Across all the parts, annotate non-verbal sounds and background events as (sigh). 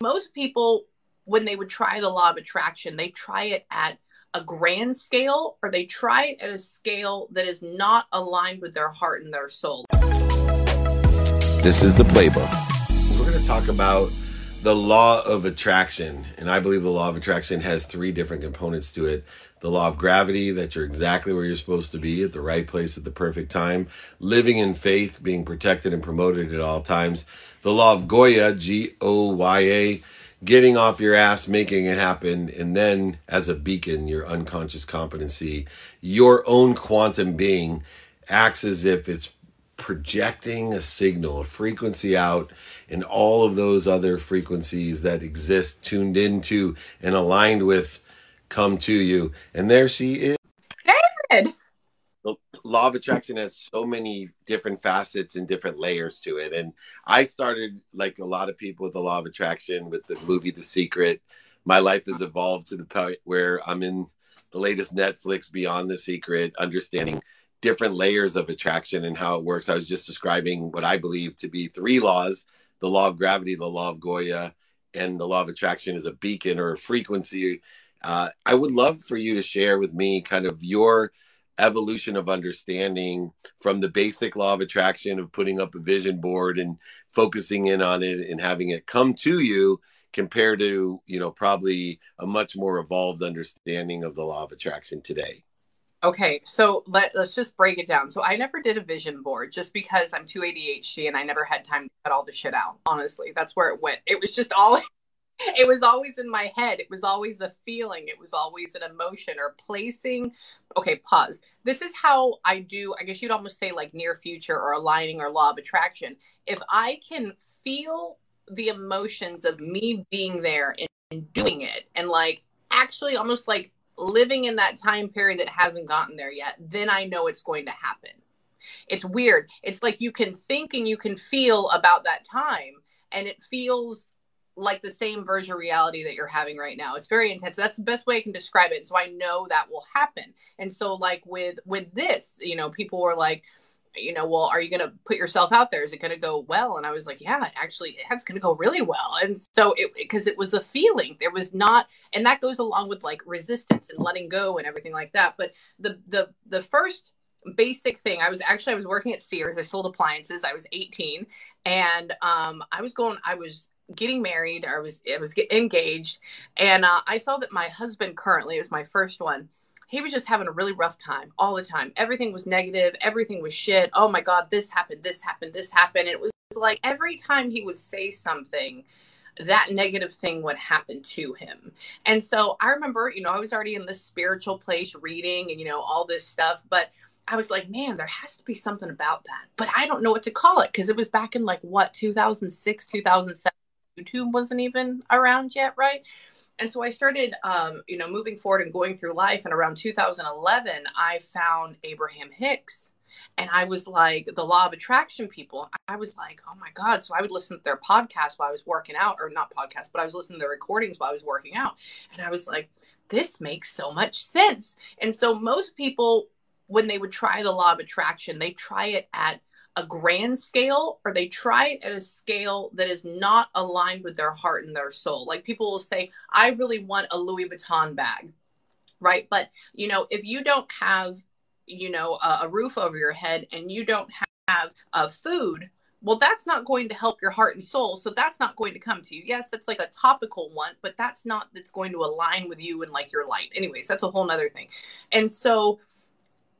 most people, when they would try the law of attraction, they try it at a grand scale or they try it at a scale that is not aligned with their heart and their soul. This is the playbook. We're going to talk about the law of attraction. And I believe the law of attraction has three different components to it the law of gravity, that you're exactly where you're supposed to be at the right place at the perfect time, living in faith, being protected and promoted at all times, the law of Goya, G O Y A, getting off your ass, making it happen, and then as a beacon, your unconscious competency, your own quantum being acts as if it's projecting a signal, a frequency out, and all of those other frequencies that exist tuned into and aligned with come to you. And there she is. David. The law of attraction has so many different facets and different layers to it. And I started, like a lot of people, with the law of attraction with the movie The Secret. My life has evolved to the point where I'm in the latest Netflix Beyond the Secret, understanding different layers of attraction and how it works. I was just describing what I believe to be three laws the law of gravity, the law of Goya, and the law of attraction is a beacon or a frequency. Uh, I would love for you to share with me kind of your evolution of understanding from the basic law of attraction of putting up a vision board and focusing in on it and having it come to you compared to you know probably a much more evolved understanding of the law of attraction today Okay, so let, let's just break it down. So I never did a vision board just because I'm too ADHD and I never had time to cut all the shit out. Honestly, that's where it went. It was just all (laughs) it was always in my head. It was always a feeling. It was always an emotion or placing. Okay, pause. This is how I do, I guess you'd almost say like near future or aligning or law of attraction. If I can feel the emotions of me being there and doing it and like actually almost like living in that time period that hasn't gotten there yet, then I know it's going to happen. It's weird. It's like you can think and you can feel about that time, and it feels like the same version of reality that you're having right now. It's very intense. That's the best way I can describe it. So I know that will happen. And so like with with this, you know, people were like, you know, well, are you going to put yourself out there? Is it going to go well? And I was like, yeah, actually, it's going to go really well. And so it, because it was the feeling, there was not, and that goes along with like resistance and letting go and everything like that. But the, the, the first basic thing, I was actually, I was working at Sears. I sold appliances. I was 18 and um, I was going, I was getting married. I was, I was engaged. And uh, I saw that my husband currently, is my first one he was just having a really rough time all the time. Everything was negative. Everything was shit. Oh my God, this happened, this happened, this happened. And it was like every time he would say something, that negative thing would happen to him. And so I remember, you know, I was already in this spiritual place reading and, you know, all this stuff. But I was like, man, there has to be something about that. But I don't know what to call it because it was back in like what, 2006, 2007. YouTube wasn't even around yet, right? and so I started, um, you know, moving forward and going through life. And around 2011, I found Abraham Hicks. And I was like, the law of attraction people. I was like, oh my God. So I would listen to their podcast while I was working out, or not podcast, but I was listening to their recordings while I was working out. And I was like, this makes so much sense. And so most people, when they would try the law of attraction, they try it at a grand scale or they try it at a scale that is not aligned with their heart and their soul. Like people will say, I really want a Louis Vuitton bag, right? But, you know, if you don't have, you know, a, a roof over your head and you don't have uh, food, well, that's not going to help your heart and soul. So that's not going to come to you. Yes, that's like a topical one, but that's not that's going to align with you and like your light. Anyways, that's a whole nother thing. And so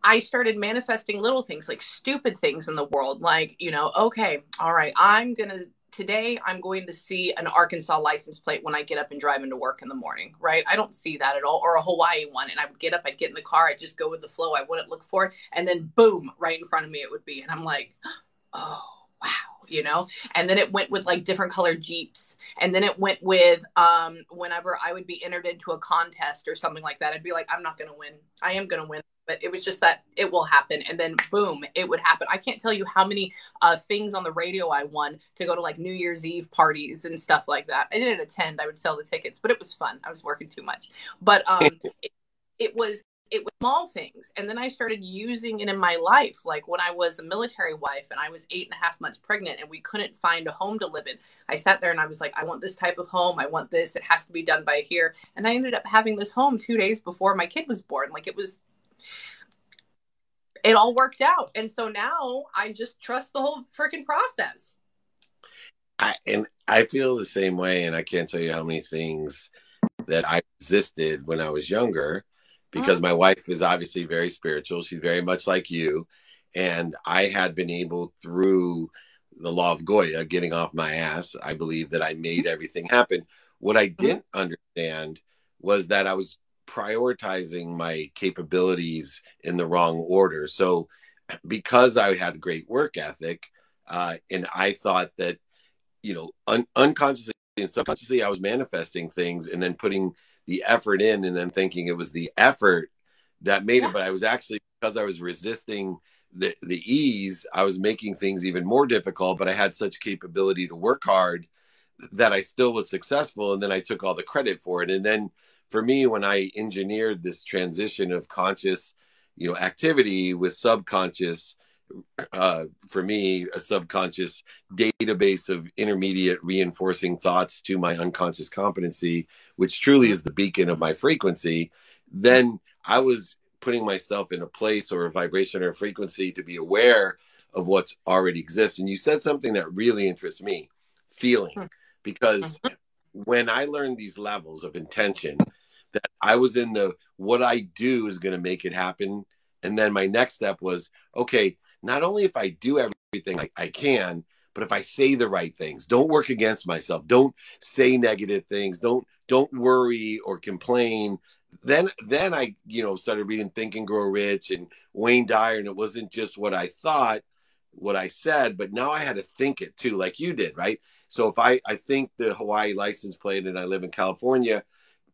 I started manifesting little things like stupid things in the world, like, you know, okay, all right, I'm going to today I'm going to see an Arkansas license plate when I get up and drive into work in the morning, right? I don't see that at all, or a Hawaii one. And I would get up, I'd get in the car, I'd just go with the flow. I wouldn't look for it. And then boom, right in front of me it would be. And I'm like, (gasps) oh, wow. You know, and then it went with like different colored Jeeps. And then it went with um, whenever I would be entered into a contest or something like that, I'd be like, I'm not going to win. I am going to win. But it was just that it will happen. And then boom it would happen. I can't tell you how many uh, things on the radio i won to go to like new year's eve parties and stuff like that. I didn't attend. I would sell the tickets but it was fun. I was working too much. But um (laughs) it, it was it was small things. And then I started using it in my life. Like when I was a military wife and I was eight and a half months pregnant and we couldn't find a home to live in. I sat there and I was like, I want this type of home. I want this. It has to be done by here. And I ended up having this home two days before my kid was born. Like it was, it all worked out. And so now I just trust the whole freaking process. I, and I feel the same way. And I can't tell you how many things that I resisted when I was younger because my wife is obviously very spiritual. She's very much like you. And I had been able through the law of Goya, getting off my ass, I believe that I made everything happen. What I didn't understand was that I was prioritizing my capabilities in the wrong order. So, because I had great work ethic, uh, and I thought that, you know, un- unconsciously and subconsciously, I was manifesting things and then putting the effort in and then thinking it was the effort that made yeah. it. But I was actually, because I was resisting the, the ease, I was making things even more difficult. But I had such capability to work hard that I still was successful. And then I took all the credit for it. And then for me, when I engineered this transition of conscious, you know, activity with subconscious, uh, for me, a subconscious database of intermediate reinforcing thoughts to my unconscious competency, which truly is the beacon of my frequency, then I was putting myself in a place or a vibration or a frequency to be aware of what already exists. And you said something that really interests me feeling, hmm. because mm-hmm. when I learned these levels of intention, that I was in the what I do is going to make it happen. And then my next step was okay, not only if I do everything I, I can, but if I say the right things, don't work against myself, don't say negative things, don't don't worry or complain. Then then I, you know, started reading Think and Grow Rich and Wayne Dyer, and it wasn't just what I thought, what I said, but now I had to think it too, like you did, right? So if I I think the Hawaii license plate and I live in California,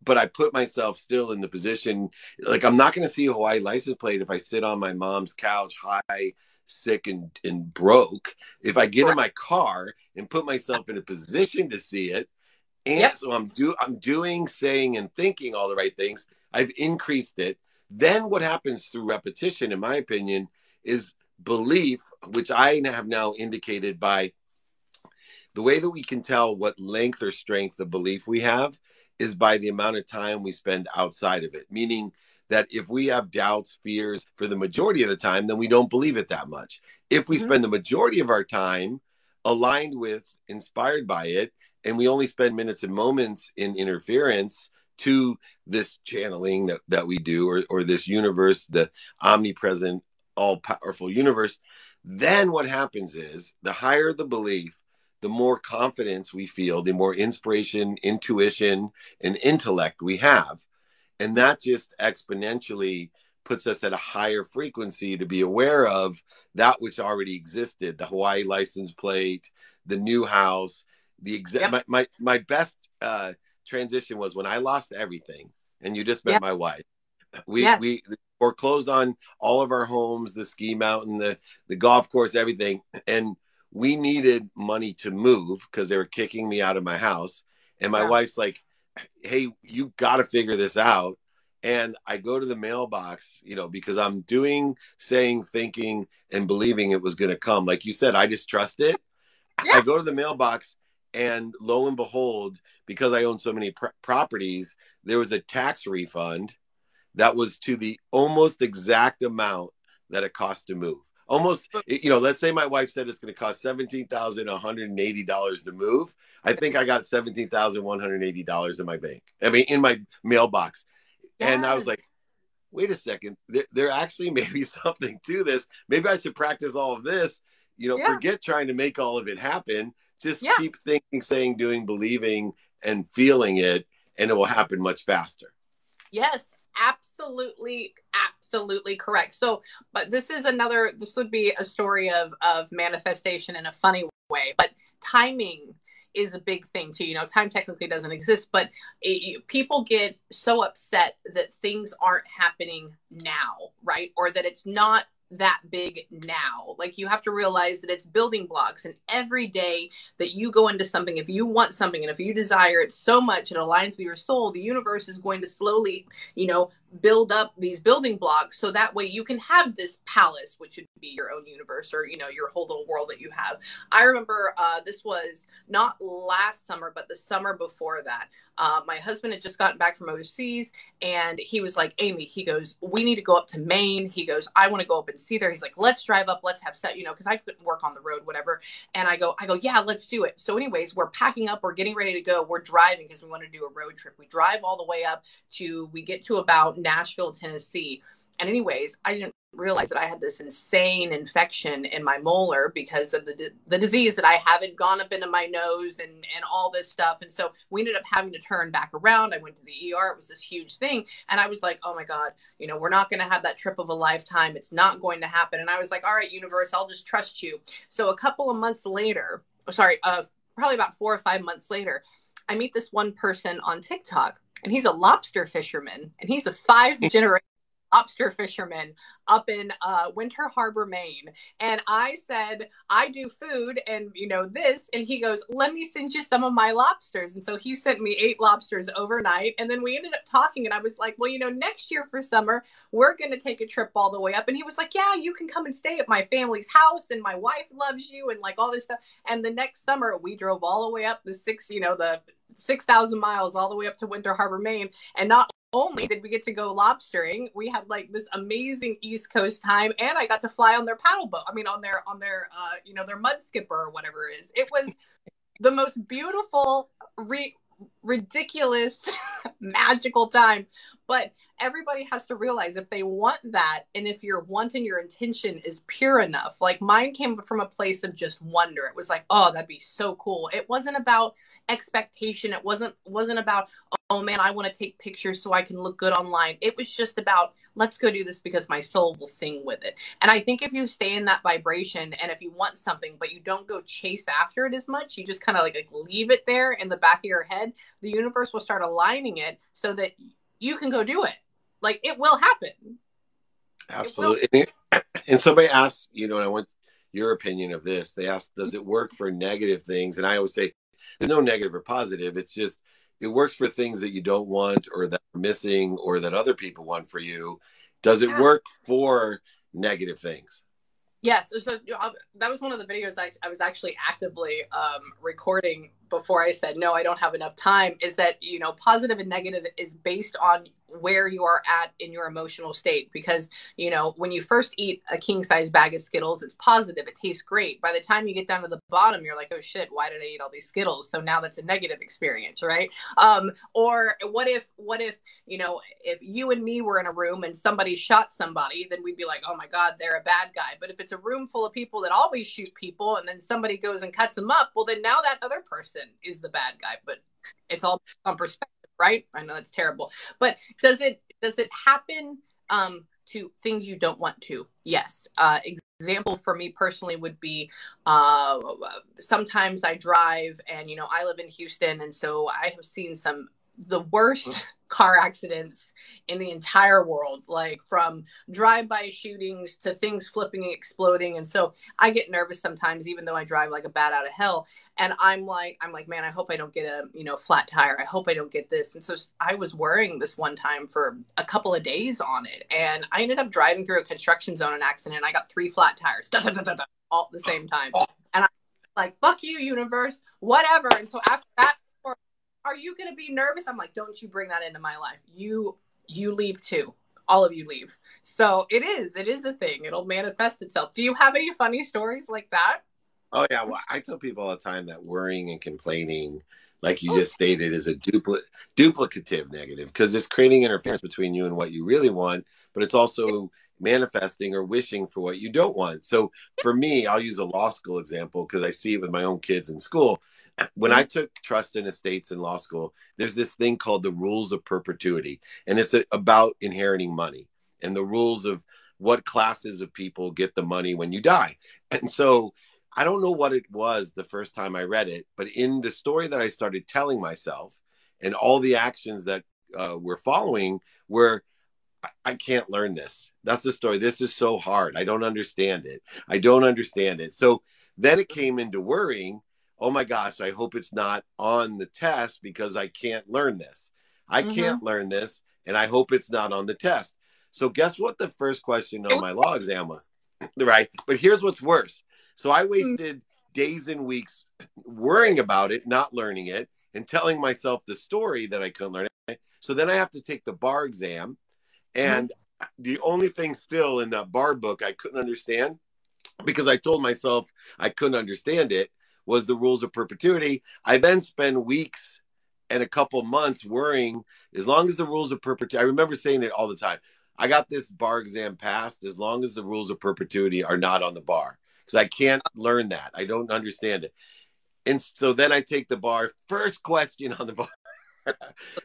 but I put myself still in the position like I'm not going to see a Hawaii license plate if I sit on my mom's couch high sick and, and broke. If I get in my car and put myself in a position to see it, and yep. so I'm do I'm doing, saying, and thinking all the right things. I've increased it. Then what happens through repetition, in my opinion, is belief, which I have now indicated by the way that we can tell what length or strength of belief we have is by the amount of time we spend outside of it. Meaning that if we have doubts, fears for the majority of the time, then we don't believe it that much. If we mm-hmm. spend the majority of our time aligned with, inspired by it, and we only spend minutes and moments in interference to this channeling that, that we do or, or this universe, the omnipresent, all powerful universe, then what happens is the higher the belief, the more confidence we feel, the more inspiration, intuition, and intellect we have. And that just exponentially puts us at a higher frequency to be aware of that which already existed the Hawaii license plate, the new house. The exa- yep. my, my, my best uh, transition was when I lost everything, and you just met yep. my wife. We, yeah. we foreclosed on all of our homes, the ski mountain, the, the golf course, everything. And we needed money to move because they were kicking me out of my house. And my yeah. wife's like, hey, you got to figure this out. And I go to the mailbox, you know, because I'm doing, saying, thinking, and believing it was going to come. Like you said, I just trust it. Yeah. I go to the mailbox, and lo and behold, because I own so many pr- properties, there was a tax refund that was to the almost exact amount that it cost to move almost you know let's say my wife said it's going to cost $17180 to move. I think i got $17180 in my bank i mean in my mailbox. And i was like wait a second there, there, actually may be (laughs) something to this. Maybe i should practice all of this you know yeah. forget trying to make all of it happen. Just yeah. keep thinking saying doing believing and feeling it and it will happen much faster. Yes absolutely absolutely correct. So but this is another this would be a story of of manifestation in a funny way but timing is a big thing too. You know time technically doesn't exist but it, people get so upset that things aren't happening now right? Or that it's not that big now. Like you have to realize that it's building blocks. And every day that you go into something, if you want something and if you desire it so much, it aligns with your soul, the universe is going to slowly, you know, build up these building blocks so that way you can have this palace which should be your own universe or you know your whole little world that you have. I remember uh, this was not last summer but the summer before that. Uh, my husband had just gotten back from overseas and he was like Amie he goes we need to go up to maine. He goes i want to go up and see there. He's like let's drive up let's have set you know because i couldn't work on the road whatever. And i go i go yeah let's do it. So anyways we're packing up we're getting ready to go we're driving because we want to do a road trip. We drive all the way up to we get to about nashville tennessee and anyways i didn't realize that I had this insane infection in my molar because of the the disease that I haven't gone up into my nose and and all this stuff. And so we ended up having to turn back around. I went to the ER. It was this huge thing, and I was like, "Oh my god, you know, we're not going to have that trip of a lifetime. It's not going to happen." And I was like, "All right, universe, I'll just trust you." So a couple of months later, sorry, uh, probably about four or five months later, I meet this one person on TikTok, and he's a lobster fisherman, and he's a five generation lobster fisherman up in uh, Winter Harbor, Maine. And I said, I do food and, you know, this. And he goes, let me send you some of my lobsters. And so he sent me eight lobsters overnight. And then we ended up talking. And I was like, well, you know, next year for summer, we're going to take a trip all the way up. And he was like, yeah, you can come and stay at my family's house. And my wife loves you and like all this stuff. And the next summer, we drove all the way up the six, you know, the 6,000 miles all the way up to Winter Harbor, Maine. And not only did we get to go lobstering, we had like this amazing East Coast time, and I got to fly on their paddle boat. I mean, on their on their uh, you know their mud skipper or whatever it is. It was (laughs) the most beautiful, re- ridiculous, (laughs) magical time. But everybody has to realize if they want that, and if your want and your intention is pure enough, like mine came from a place of just wonder. It was like, oh, that'd be so cool. It wasn't about expectation it wasn't wasn't about oh man i want to take pictures so i can look good online. It was just about let's go do this because my soul will sing with it. And i think if you stay in that vibration and if you want something but you don't go chase after it as much you just kind of like, like leave it there in the back of your head the universe will start aligning it so that you can go do it. Like it will happen. Absolutely will. (clears throat) and somebody asked you know i want your opinion of this they asked does it work for negative things? And i always say there's no negative or positive. It's just it works for things that you don't want or that are missing or that other people want for you. Does it yeah. work for negative things? Yes. So that was one of the videos I, I was actually actively um, recording before I said, no, I don't have enough time. Is that, you know, positive and negative is based on where you are at in your emotional state because you know when you first eat a king size bag of skittles it's positive it tastes great. By the time you get down to the bottom you're like oh shit why did i eat all these skittles? So now that's a negative experience right? Um or what if what if you know if you and me were in a room and somebody shot somebody then we'd be like oh my god they're a bad guy. But if it's a room full of people that always shoot people and then somebody goes and cuts them up well then now that other person is the bad guy but it's all on perspective right? I know that's terrible, but does it does it happen um, to things you don't want to? Yes. Uh, example for me personally would be uh, sometimes I drive, and you know I live in Houston, and so I have seen some the worst (laughs) car accidents in the entire world, like from drive-by shootings to things flipping and exploding. And so I get nervous sometimes, even though I drive like a bat out of hell. And I'm like, I'm like, man, I hope I don't get a you know flat tire. I hope I don't get this. And so I was worrying this one time for a couple of days on it, and I ended up driving through a construction zone, an accident. I got three flat tires, da, da, da, all at the same time, oh. and I'm like, fuck you, universe, whatever. And so after that are you going to be nervous? I'm like, don't you bring that into my life. You you leave too. All of you leave. So it is. It is a thing. It'll manifest itself. Do you have any funny stories like that? Oh yeah. Well, I tell people all the time that worrying and complaining, like you oh. just stated, is a dupli- duplicative negative because it's creating interference between you and what you really want, but it's also manifesting or wishing for what you don't want. So for me, I'll use a law school example because I see it with my own kids in school when I took trust in estates in law school, there's this thing called the rules of perpetuity, and it's about inheriting money and the rules of what classes of people get the money when you die. And so I don't know what it was the first time I read it, but in the story that I started telling myself and all the actions that uh, we're following were I can't learn this. That's the story. This is so hard. I don't understand it. I don't understand it. So then it came into worrying oh my gosh, I hope it's not on the test because I can't learn this. I mm-hmm. can't learn this. and I hope it's not on the test. So guess what the first question on my law exam was? (laughs) right. But here's what's worse. So I wasted days and weeks worrying about it, not learning it, and telling myself the story that I couldn't learn it. So then I have to take the bar exam. And mm-hmm. the only thing still in that bar book I couldn't understand because I told myself I couldn't understand it was the rules of perpetuity. I then spend weeks and a couple months worrying as long as the rules of perpetuity. I remember saying it all the time. I got this bar exam passed as long as the rules of perpetuity are not on the bar because I can't learn that. I don't understand it. And so then I take the bar. First question on the bar. (laughs)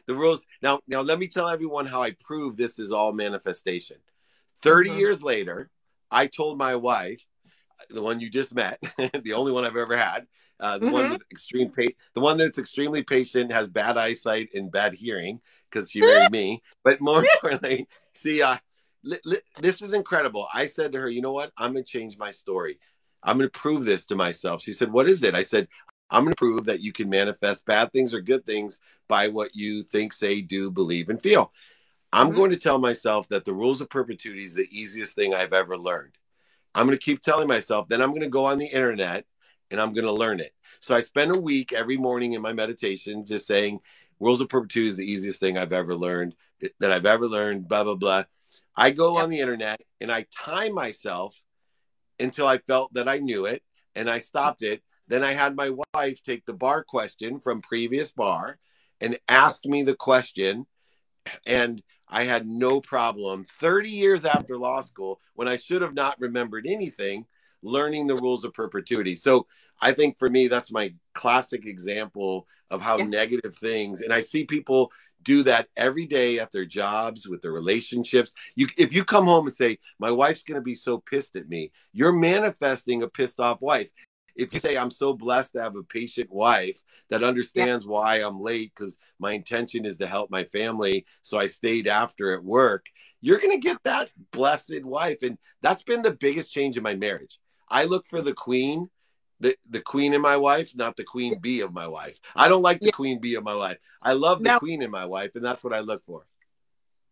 the rules. Now, now let me tell everyone how I prove this is all manifestation. 30 mm-hmm. years later, I told my wife, the one you just met, (laughs) the only one I've ever had, uh, the mm-hmm. one with extreme pa- the one that's extremely patient, has bad eyesight and bad hearing because she married me. (laughs) But more (laughs) importantly, see, uh, li- li- this is incredible. I said to her, you know what? I'm going to change my story. I'm going to prove this to myself. She said, what is it? I said, I'm going to prove that you can manifest bad things or good things by what you think, say, do, believe, and feel. I'm mm-hmm. going to tell myself that the rules of perpetuity is the easiest thing I've ever learned. I'm going to keep telling myself, then I'm going to go on the internet and I'm going to learn it. So I spend a week every morning in my meditation just saying, rules of perpetuity is the easiest thing I've ever learned, that I've ever learned, blah, blah, blah. I go yep. on the internet and I time myself until I felt that I knew it and I stopped it. Then I had my wife take the bar question from previous bar and ask me the question. And I had no problem 30 years after law school when I should have not remembered anything learning the rules of perpetuity. So I think for me, that's my classic example of how yeah. negative things, and I see people do that every day at their jobs with their relationships. You, if you come home and say, "My wife's going to be so pissed at me," you're manifesting a pissed off wife. If you say, "I'm so blessed to have a patient wife that understands yeah. why I'm late because my intention is to help my family, so I stayed after at work," you're going to get that blessed wife, and that's been the biggest change in my marriage. I look for the queen the, the queen in my wife, not the queen bee of my wife. I don't like the yeah. queen bee of my life. I love the queen in my wife, and that's what I look for.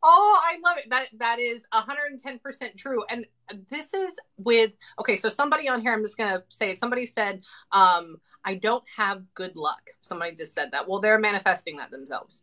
Oh, I love it. That that is 110% true. And this is with okay, so somebody on here, I'm just gonna say it. Somebody said, um, I don't have good luck. Somebody just said that. Well, they're manifesting that themselves.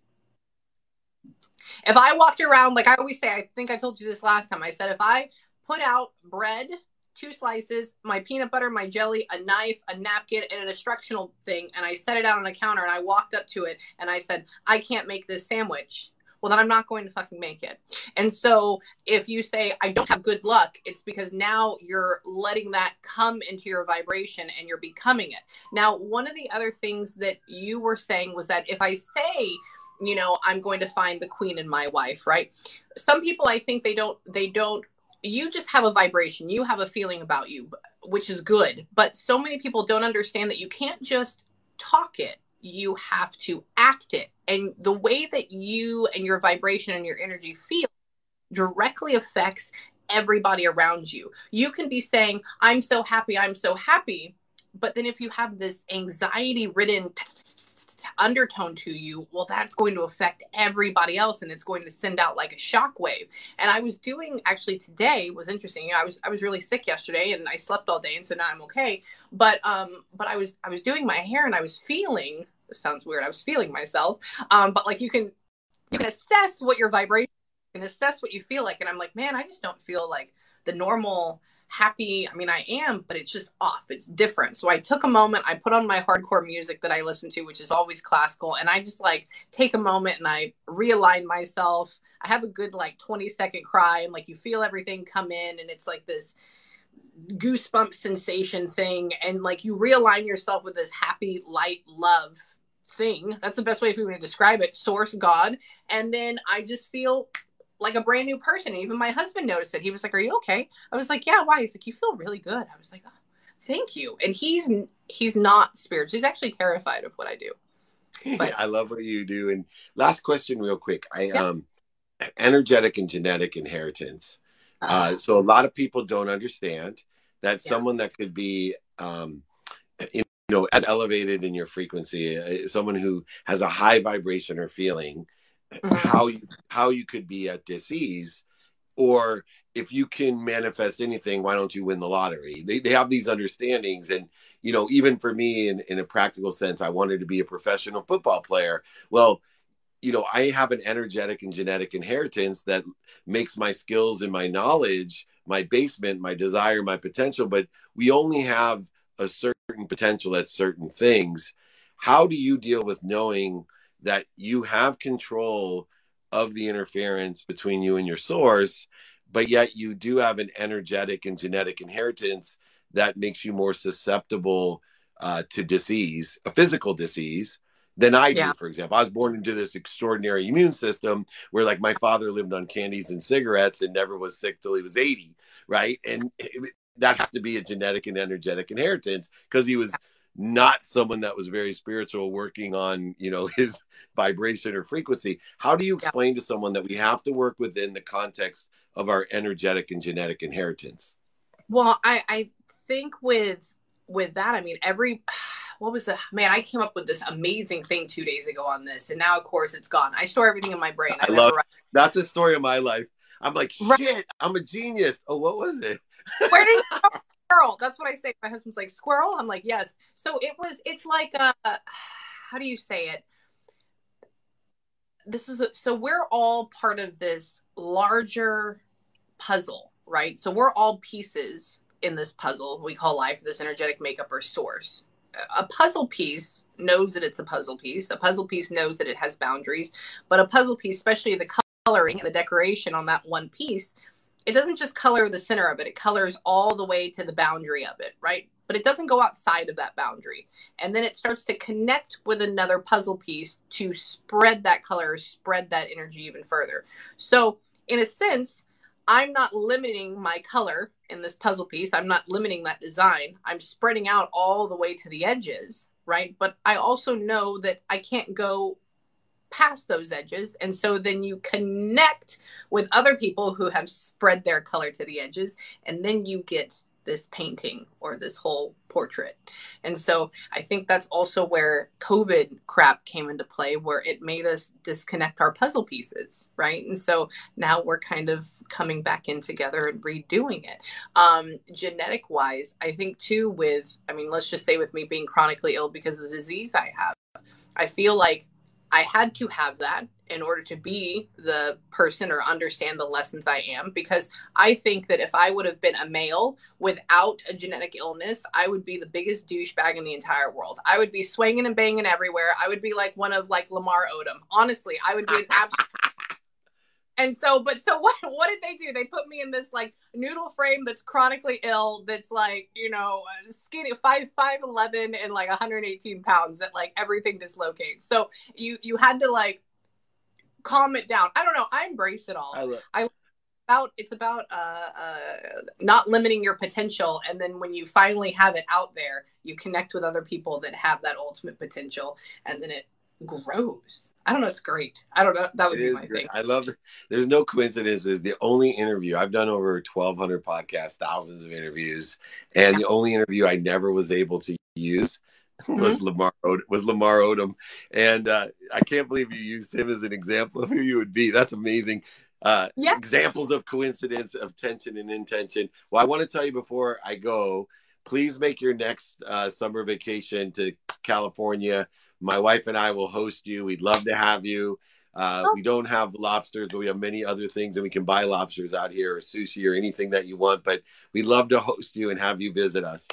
If I walked around, like I always say, I think I told you this last time. I said if I put out bread two slices, my peanut butter, my jelly, a knife, a napkin, and an instructional thing. And I set it out on a counter and I walked up to it and I said, I can't make this sandwich. Well, then I'm not going to fucking make it. And so if you say, I don't have good luck, it's because now you're letting that come into your vibration and you're becoming it. Now, one of the other things that you were saying was that if I say, you know, I'm going to find the queen in my wife, right? Some people, I think they don't, they don't you just have a vibration, you have a feeling about you, which is good. But so many people don't understand that you can't just talk it, you have to act it. And the way that you and your vibration and your energy feel directly affects everybody around you. You can be saying, I'm so happy, I'm so happy. But then if you have this anxiety ridden undertone to you, well, that's going to affect everybody else and it's going to send out like a shock wave. And I was doing actually today was interesting. You know, I was I was really sick yesterday and I slept all day and so now I'm okay. But um but I was I was doing my hair and I was feeling this sounds weird. I was feeling myself. Um, but like you can you can assess what your vibration and assess what you feel like. And I'm like, man, I just don't feel like the normal happy. I mean, I am, but it's just off. It's different. So I took a moment, I put on my hardcore music that I listen to, which is always classical, and I just like take a moment and I realign myself. I have a good like 20 second cry, and like you feel everything come in, and it's like this goosebump sensation thing. And like you realign yourself with this happy, light, love thing. That's the best way for me to describe it. Source, God. And then I just feel like a brand new person. And even my husband noticed it. He was like, "Are you okay?" I was like, "Yeah." Why? He's like, "You feel really good." I was like, oh, "Thank you." And he's he's not spiritual. He's actually terrified of what I do. (laughs) But, I love what you do. And last question, real quick. I yeah. um, energetic and genetic inheritance. Uh-huh. Uh, so a lot of people don't understand that yeah. someone that could be um, you know as elevated in your frequency uh, someone who has a high vibration or feeling mm-hmm. how you how you could be at disease or if you can manifest anything why don't you win the lottery they, they have these understandings and you know even for me in, in a practical sense i wanted to be a professional football player well you know i have an energetic and genetic inheritance that makes my skills and my knowledge my basement my desire my potential but we only have a certain potential at certain things how do you deal with knowing that you have control of the interference between you and your source, but yet you do have an energetic and genetic inheritance that makes you more susceptible uh, to disease, a physical disease, than I do, yeah. for example. I was born into this extraordinary immune system where, like, my father lived on candies and cigarettes and never was sick till he was 80, right? And that has to be a genetic and energetic inheritance because he was not someone that was very spiritual working on you know (laughs) his vibration or frequency. How do you explain yeah. to someone that we have to work within the context of our energetic and genetic inheritance? Well i i think with with that i mean every (sighs) what was the man i came up with this amazing thing two days ago on this and now of course it's gone. I store everything in my brain. I, I love that's a story of my life i'm like shit right. i'm a genius oh what was it where did (laughs) you go? squirrel. That's what I say. My husband's like squirrel. I'm like yes. So it was. It's like a. Uh, (sighs) how do you say it? This is a, so we're all part of this larger puzzle, right? So we're all pieces in this puzzle we call life, this energetic makeup or source. A puzzle piece knows that it's a puzzle piece. A puzzle piece knows that it has boundaries, but a puzzle piece, especially the coloring and the decoration on that one piece, it doesn't just color the center of it, it colors all the way to the boundary of it, right? But it doesn't go outside of that boundary. And then it starts to connect with another puzzle piece to spread that color, spread that energy even further. So, in a sense, I'm not limiting my color in this puzzle piece. I'm not limiting that design. I'm spreading out all the way to the edges, right? But I also know that I can't go past those edges. And so then you connect with other people who have spread their color to the edges, and then you get this painting or this whole portrait. And so I think that's also where COVID crap came into play, where it made us disconnect our puzzle pieces, right? And so now we're kind of coming back in together and redoing it. Um, genetic wise, I think too, with, I mean, let's just say with me being chronically ill because of the disease I have, I feel like I had to have that in order to be the person or understand the lessons I am. Because I think that if I would have been a male without a genetic illness, I would be the biggest douchebag in the entire world. I would be swinging and banging everywhere. I would be like one of like Lamar Odom. Honestly, I would be an (laughs) absolute and so but so (laughs) what what did they do? They put me in this like noodle frame that's chronically ill that's like you know skinny five five eleven and like 118 pounds that like everything dislocates. So you you had to like calm it down. I don't know. I embrace it all. I, love- I about it's about uh, uh, not limiting your potential. And then when you finally have it out there you connect with other people that have that ultimate potential. And then it grows. I don't know. It's great. I don't know. That would it be my great. thing. I love it. There's no coincidences. The only interview I've done over 1,200 podcasts, thousands of interviews, and the only interview I never was able to use was mm-hmm. Lamar was Lamar Odom, and uh, I can't believe you used him as an example of who you would be. That's amazing. Uh, yeah. Examples of coincidence, of tension and intention. Well, I want to tell you before I go, please make your next uh, summer vacation to California my wife and I will host you. We'd love to have you. Uh, oh. We don't have lobsters, but we have many other things, and we can buy lobsters out here, or sushi, or anything that you want. But we'd love to host you and have you visit us.